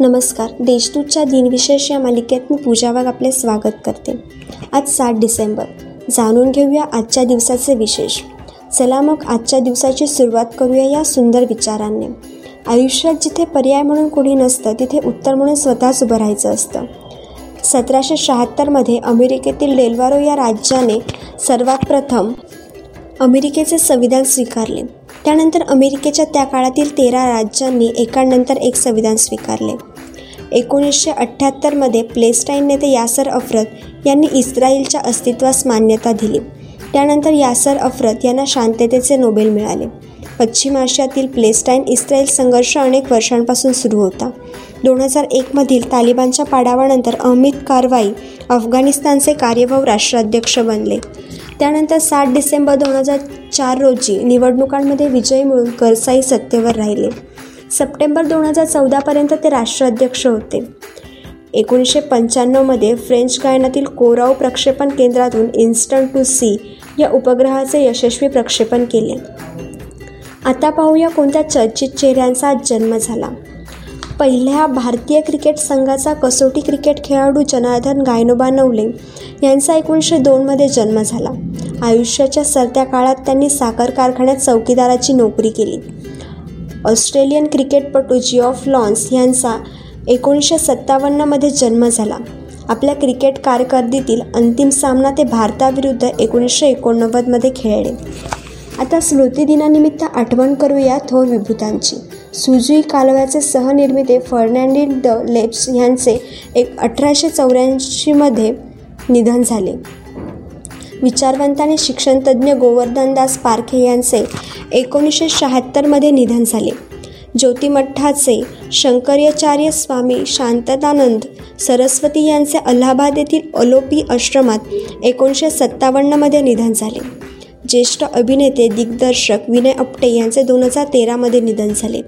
नमस्कार. देशदूतच्या दिनविशेष या मालिकेत मी पूजा वाघ आपले स्वागत करते. आज सात डिसेंबर. जाणून घेऊया आजच्या दिवसाचे विशेष. चला मग आजच्या दिवसाची सुरुवात करूया या सुंदर विचारांनी. आयुष्यात जिथे पर्याय म्हणून कोणी नसतं तिथे उत्तर म्हणून स्वतःच उभं राहायचं असतं. सतराशे शहात्तरमध्ये अमेरिकेतील डेल्वारो या राज्याने सर्वात प्रथम अमेरिकेचे संविधान स्वीकारले. त्यानंतर अमेरिकेच्या त्या काळातील तेरा राज्यांनी एकानंतर एक संविधान स्वीकारले. एकोणीसशे अठ्ठ्याहत्तरमध्ये प्लेस्टाईन नेते यासर अफरत यांनी इस्रायलच्या अस्तित्वास मान्यता दिली. त्यानंतर यासर अफरत यांना शांततेचे नोबेल मिळाले. पश्चिम आशियातील प्लेस्टाईन इस्रायल संघर्ष अनेक वर्षांपासून सुरू होता. दोन हजार एकमधील तालिबानच्या पाडावानंतर अमित कारवाई अफगाणिस्तानचे कार्यभाऊ राष्ट्राध्यक्ष बनले. त्यानंतर सात डिसेंबर दोन हजार चार रोजी निवडणुकांमध्ये विजय मिळून करसाई सत्तेवर राहिले. सप्टेंबर दोन हजार चौदापर्यंत ते राष्ट्राध्यक्ष होते. एकोणीसशे पंच्याण्णवमध्ये फ्रेंच गायनातील कोराव प्रक्षेपण केंद्रातून इन्स्टंट टू सी या उपग्रहाचे यशस्वी प्रक्षेपण केले. आता पाहूया कोणत्या चर्चित चेहऱ्यांचा जन्म झाला. पहिल्या भारतीय क्रिकेट संघाचा कसोटी क्रिकेट खेळाडू जनार्दन गायनोबा नवले यांचा एकोणीसशे दोनमध्ये जन्म झाला. आयुष्याच्या सरत्या काळात त्यांनी साखर कारखान्यात चौकीदाराची नोकरी केली. ऑस्ट्रेलियन क्रिकेटपटू ऑफ लॉन्स यांचा एकोणीसशे सत्तावन्नमध्ये जन्म झाला. आपल्या क्रिकेट कारकिर्दीतील अंतिम सामना ते भारताविरुद्ध एकोणीसशे एकोणनव्वदमध्ये खेळले. आता स्मृतिदिनानिमित्त आठवण करूया थोर विभूतांची. सुजुई कालव्याचे सहनिर्मिते फर्नांडिन द लेप्स यांचे एक अठराशे चौऱ्याऐंशीमध्ये निधन झाले. विचारवंत आणि शिक्षणतज्ज्ञ गोवर्धनदास पारखे यांचे एकोणीसशे शहात्तरमध्ये निधन झाले. ज्योतिमठाचे शंकराचार्य स्वामी शांततानंद सरस्वती यांचे अलाहाबाद येथील अलोपी आश्रमात एकोणीसशे सत्तावन्नमध्ये निधन झाले. ज्येष्ठ अभिनेते दिग्दर्शक विनय अपटे यांचे दोन हजार तेरामध्ये निधन झाले.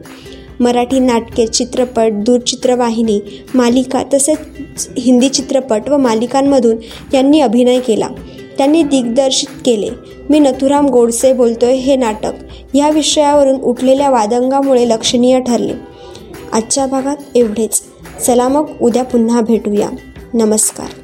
मराठी नाटके चित्रपट दूरचित्रवाहिनी मालिका तसेच हिंदी चित्रपट व मालिकांमधून यांनी अभिनय केला. त्यांनी दिग्दर्शित केले. मी नथुराम गोडसे बोलतोय हे नाटक. या विषयावरून उठलेल्या वादंगामुळे लक्षणीय ठरले. आजच्या भागात एवढेच. चला मग उद्या पुन्हा भेटूया. नमस्कार.